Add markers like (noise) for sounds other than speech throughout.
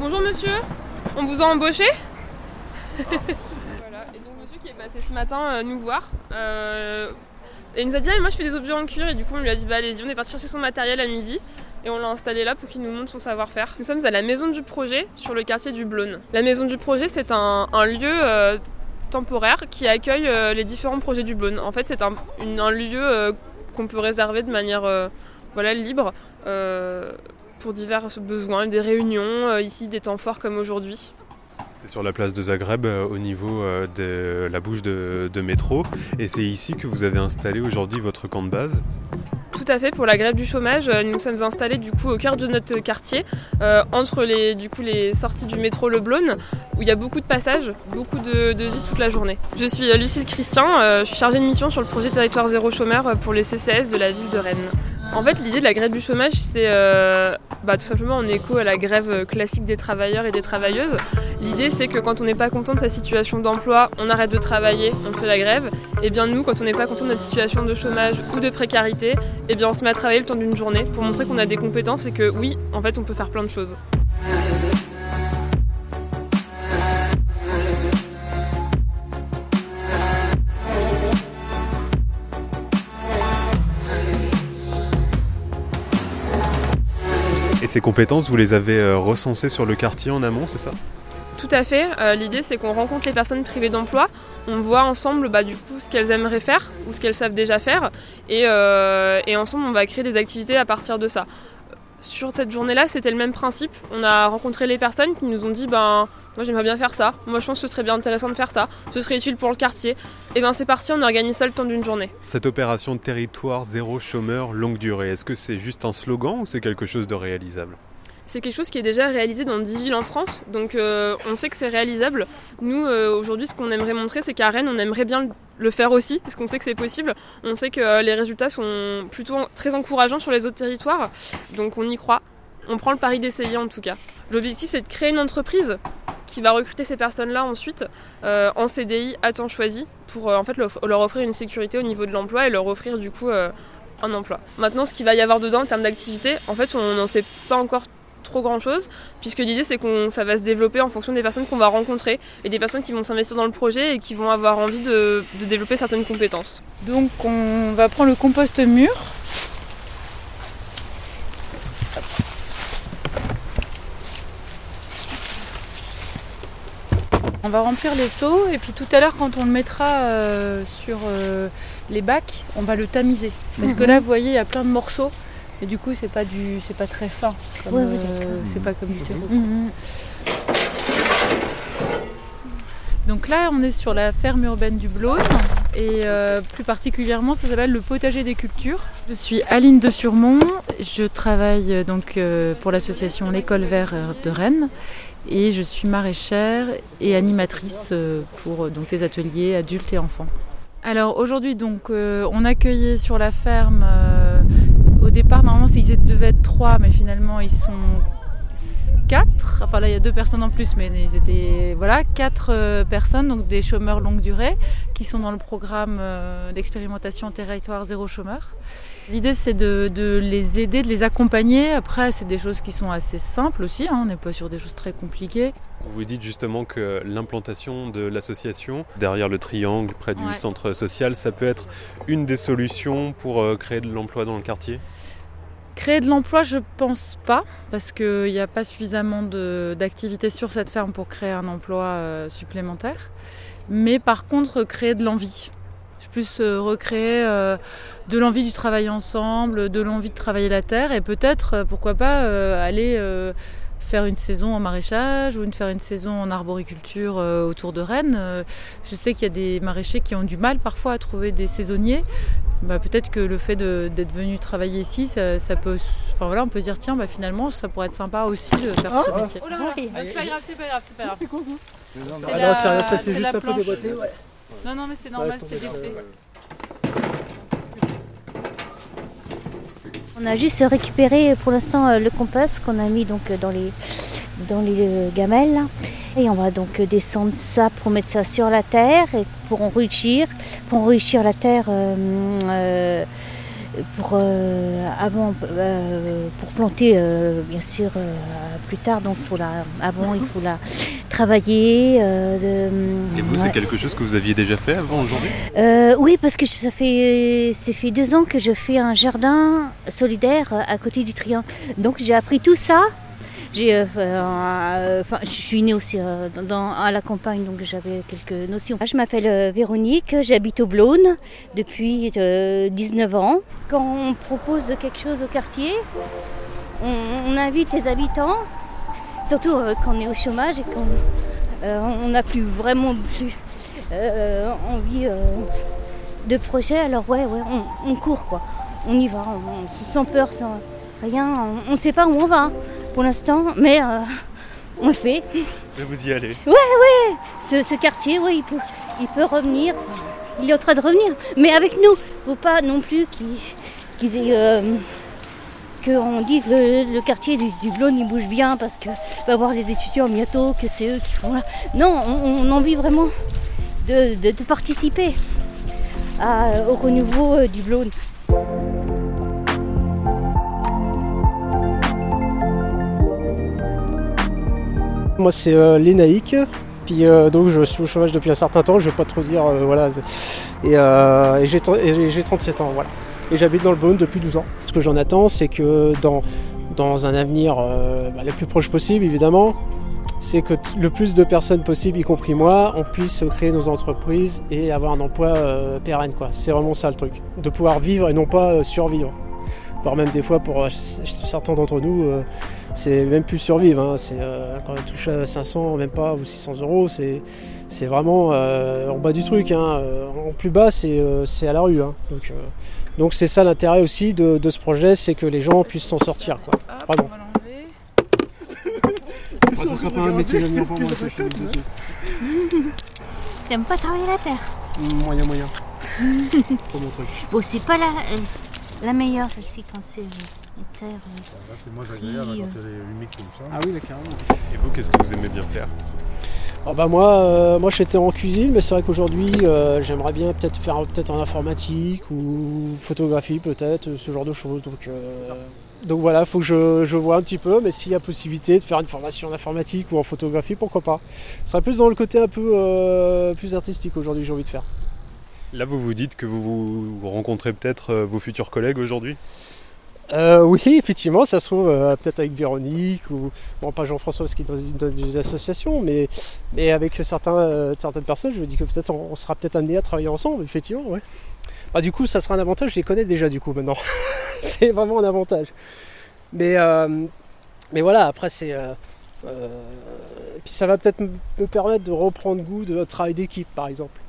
Bonjour monsieur, on vous a embauché Voilà, et donc monsieur qui est passé ce matin euh, nous voir. euh, et il nous a dit ah, moi je fais des objets en cuir et du coup on lui a dit bah allez-y on est parti chercher son matériel à midi et on l'a installé là pour qu'il nous montre son savoir-faire. Nous sommes à la maison du projet sur le quartier du Blône. La maison du projet c'est un, un lieu euh, temporaire qui accueille euh, les différents projets du Blône. En fait c'est un, une- un lieu euh, qu'on peut réserver de manière euh, voilà, libre euh, pour divers besoins, des réunions, euh, ici des temps forts comme aujourd'hui. C'est sur la place de Zagreb, euh, au niveau euh, de la bouche de, de métro. Et c'est ici que vous avez installé aujourd'hui votre camp de base? Tout à fait, pour la grève du chômage, nous sommes installés du coup au cœur de notre quartier, euh, entre les, du coup, les sorties du métro Le Blône, où il y a beaucoup de passages, beaucoup de, de vie toute la journée. Je suis Lucille Christian, euh, je suis chargée de mission sur le projet Territoire Zéro Chômeur pour les CCS de la ville de Rennes. En fait, l'idée de la grève du chômage, c'est euh, bah, tout simplement en écho à la grève classique des travailleurs et des travailleuses. L'idée, c'est que quand on n'est pas content de sa situation d'emploi, on arrête de travailler, on fait la grève. Et bien nous, quand on n'est pas content de notre situation de chômage ou de précarité, eh on se met à travailler le temps d'une journée pour montrer qu'on a des compétences et que oui, en fait, on peut faire plein de choses. Ces compétences, vous les avez euh, recensées sur le quartier en amont, c'est ça? Tout à fait. Euh, L'idée, c'est qu'on rencontre les personnes privées d'emploi. On voit ensemble, bah, du coup, ce qu'elles aimeraient faire ou ce qu'elles savent déjà faire. Et, euh, et ensemble, on va créer des activités à partir de ça. Sur cette journée-là, c'était le même principe. On a rencontré les personnes qui nous ont dit, ben, moi j'aimerais bien faire ça. Moi je pense que ce serait bien intéressant de faire ça. Ce serait utile pour le quartier. Et ben c'est parti, on organise ça le temps d'une journée. Cette opération territoire zéro chômeur longue durée, est-ce que c'est juste un slogan ou c'est quelque chose de réalisable? C'est quelque chose qui est déjà réalisé dans 10 villes en France, donc euh, on sait que c'est réalisable. Nous, euh, aujourd'hui, ce qu'on aimerait montrer, c'est qu'à Rennes, on aimerait bien le faire aussi, parce qu'on sait que c'est possible. On sait que euh, les résultats sont plutôt très encourageants sur les autres territoires, donc on y croit. On prend le pari d'essayer en tout cas. L'objectif, c'est de créer une entreprise qui va recruter ces personnes-là ensuite euh, en CDI à temps choisi pour euh, en fait leur offrir une sécurité au niveau de l'emploi et leur offrir du coup un emploi. Maintenant, ce qu'il va y avoir dedans en termes d'activité, en fait, on n'en sait pas encore trop grand chose, puisque l'idée c'est qu'on ça va se développer en fonction des personnes qu'on va rencontrer et des personnes qui vont s'investir dans le projet et qui vont avoir envie de, de développer certaines compétences. Donc on va prendre le compost mûr. On va remplir les seaux et puis tout à l'heure quand on le mettra euh, sur euh, les bacs, on va le tamiser. Parce que là vous voyez il y a plein de morceaux et du coup c'est pas du c'est pas très fin. comme, euh, c'est pas comme du terreau. Mhm. Donc là, on est sur la ferme urbaine du Blône et euh, plus particulièrement, ça s'appelle le potager des cultures. Je suis Aline de Surmont, je travaille euh, donc pour l'association L'école vert de Rennes et je suis maraîchère et animatrice pour donc les ateliers adultes et enfants. Alors aujourd'hui, donc euh, on accueillait sur la ferme euh, au départ normalement ils devaient être trois, mais finalement ils sont quatre. Enfin là il y a deux personnes en plus, mais ils étaient voilà quatre euh, personnes, donc des chômeurs longue durée, qui sont dans le programme euh, d'expérimentation territoire zéro chômeur. L'idée c'est de, de les aider, de les accompagner. Après c'est des choses qui sont assez simples aussi. hein, on n'est pas sur des choses très compliquées. Vous dites justement que l'implantation de l'association derrière le triangle près du Ouais. centre social, ça peut être une des solutions pour euh, créer de l'emploi dans le quartier? Créer de l'emploi, je pense pas, parce qu'il n'y a pas suffisamment d'activités sur cette ferme pour créer un emploi euh, supplémentaire. Mais par contre, créer de l'envie. Je plus euh, recréer euh, de l'envie du travail ensemble, de l'envie de travailler la terre, et peut-être, pourquoi pas, aller faire une saison en maraîchage ou une, faire une saison en arboriculture euh, autour de Rennes. Euh, je sais qu'il y a des maraîchers qui ont du mal parfois à trouver des saisonniers. Bah, peut-être que le fait d'être venu travailler ici, ça, ça peut. Enfin voilà, on peut se dire tiens, bah, finalement, ça pourrait être sympa aussi de faire ce métier. Oui. c'est pas grave, c'est pas grave, c'est pas grave. Ah la- non, c'est rien, ça c'est c'est juste la un peu planche. déboîté. Ouais. Non, non, mais c'est normal, c'est défait. On a juste récupéré pour l'instant euh, le compost qu'on a mis donc euh, dans les, dans les euh, gamelles. Et on va donc descendre ça pour mettre ça sur la terre et pour enrichir, pour enrichir la terre. Pour euh, avant euh, pour planter euh, bien sûr plus tard donc pour la avant il faut la travailler de- Et vous, ouais. c'est quelque chose que vous aviez déjà fait avant aujourd'hui? Oui, parce que ça fait, ça fait deux ans que je fais un jardin solidaire à côté du triangle. Donc j'ai appris tout ça. Euh, euh, enfin, je suis née aussi euh, à la campagne, donc j'avais quelques notions. Je m'appelle euh, Véronique, j'habite au Blône depuis euh, 19 ans. Quand on propose quelque chose au quartier, on, invite les habitants, surtout euh, quand on est au chômage et qu'on euh, on n'a plus vraiment plus euh, envie euh, de projet. Alors ouais, ouais, on, court quoi. On y va, sans peur, sans rien. On ne sait pas où on va pour l'instant, mais euh, on le fait. Et vous y allez. Ce, ce quartier, oui, il peut, il peut revenir. Il est en train de revenir, mais avec nous. Faut pas non plus qu'il qu'il ait, euh, qu'on dit que le, le quartier du, du Blône il bouge bien parce que va voir les étudiants bientôt, que c'est eux qui font là. Non, on, on a envie vraiment de, de- de participer à- au renouveau euh, du Blône. Moi c'est euh, Lénaïque, puis euh, donc je suis au chômage depuis un certain temps, je vais pas trop dire, euh, voilà. Et, euh, et j'ai tr- et j'ai 37 ans, voilà. Et j'habite dans le Beaune depuis 12 ans. Ce que j'en attends, c'est que dans, dans un avenir bah, le plus proche possible, évidemment, c'est que le plus de personnes possible, y compris moi, on puisse créer nos entreprises et avoir un emploi pérenne. C'est vraiment ça le truc. De pouvoir vivre et non pas survivre. Voire même des fois, pour euh, certains d'entre nous, euh, c'est même plus survivre. hein. C'est euh, quand on touche à 500, même pas, ou 600 euros, c'est c'est vraiment euh, en bas du truc. Hein. En plus bas, c'est euh, c'est à la rue. hein. Donc euh, donc c'est ça l'intérêt aussi de, de ce projet, c'est que les gens puissent s'en sortir. Quoi. Hop, Pardon. on va l'enlever. ça sera pas un métier d'avenir pour moi. T'aimes pas travailler la terre? Moyen, moyen. Pas mon truc. Bon, c'est pas la, la meilleure, je sais, quand c'est euh, une terre. euh, Là, c'est moins agréable Qui, quand elle est humide comme ça. Ah oui, là, carrément. Et vous, qu'est-ce que vous aimez bien faire? Ah bah moi, euh, moi j'étais en cuisine, mais c'est vrai qu'aujourd'hui euh, j'aimerais bien peut-être faire peut-être en informatique ou photographie peut-être, euh, ce genre de choses. Donc, euh, donc voilà, il faut que je, je vois un petit peu, mais s'il y a possibilité de faire une formation en informatique ou en photographie, pourquoi pas? Ce serait plus dans le côté un peu euh, plus artistique aujourd'hui, j'ai envie de faire. Là, vous vous dites que vous, vous rencontrez peut-être euh, vos futurs collègues aujourd'hui? Euh, oui, effectivement, ça se trouve euh, peut-être avec Véronique ou bon pas Jean-François parce qu'il est dans une, dans association, mais, mais avec euh, certaines personnes, je me dis que peut-être on, sera peut-être amené à travailler ensemble, effectivement, ouais. Bah, du coup, ça sera un avantage, je les connais déjà du coup maintenant. (laughs) c'est vraiment un avantage. Mais, mais voilà, après c'est. puis ça va peut-être me me permettre de reprendre goût de travail d'équipe par exemple.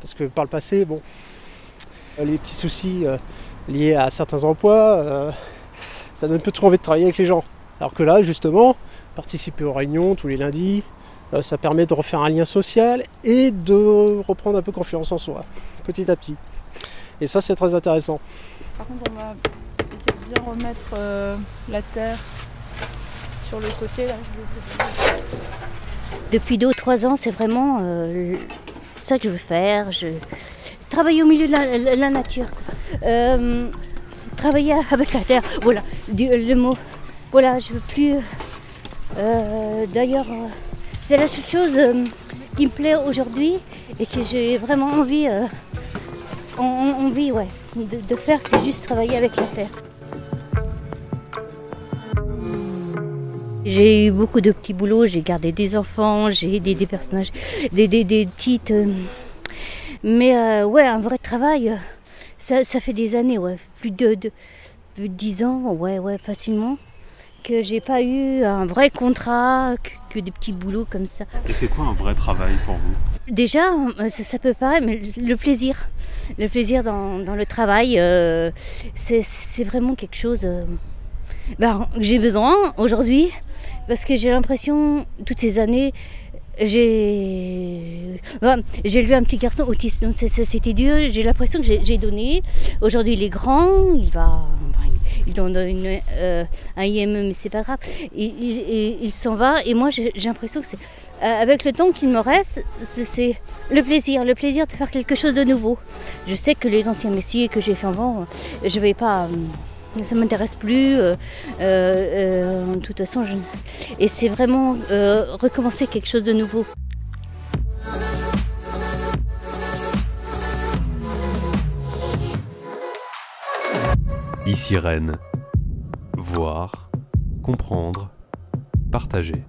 Parce que par le passé, bon, les petits soucis euh, liés à certains emplois, euh, ça donne peu trop envie de travailler avec les gens. Alors que là, justement, participer aux réunions tous les lundis, euh, ça permet de refaire un lien social et de reprendre un peu confiance en soi, petit à petit. Et ça, c'est très intéressant. Par contre, on va essayer de bien remettre euh, la terre sur le côté. Là. Depuis deux ou trois ans, c'est vraiment euh, ça que je veux faire. Je travailler au milieu de la, nature. Euh, travailler avec la terre. Voilà, le mot. Voilà, je veux plus. euh, D'ailleurs, euh, c'est la seule chose qui me plaît aujourd'hui et que j'ai vraiment envie, en- en- envie, ouais, de faire, c'est juste travailler avec la terre. J'ai eu beaucoup de petits boulots, j'ai gardé des enfants, j'ai aidé des personnages, des, des, des petites. euh, mais euh, ouais, un vrai travail, ça, ça fait des années, ouais, plus de, de, plus de 10 ans, ouais, ouais, facilement, que j'ai pas eu un vrai contrat, que, que des petits boulots comme ça. Et c'est quoi un vrai travail pour vous? Déjà, euh, ça, ça peut paraître, mais le plaisir, le plaisir dans, dans le travail, euh, c'est- vraiment quelque chose ben, que j'ai besoin aujourd'hui, parce que j'ai l'impression, toutes ces années, j'ai enfin, j'ai élevé un petit garçon autiste, donc c'était dur. J'ai l'impression que j'ai donné. Aujourd'hui, il est grand, il va. il donne euh, un IME, mais c'est pas grave. Il, s'en va, et moi, j'ai l'impression que c'est. euh, avec le temps qu'il me reste, c'est- le plaisir, le plaisir de faire quelque chose de nouveau. Je sais que les anciens métiers que j'ai fait avant, je vais pas. euh, ça m'intéresse plus. euh, euh, euh, de toute façon, je... et c'est vraiment recommencer quelque chose de nouveau. Ici Rennes. Voir, comprendre, partager.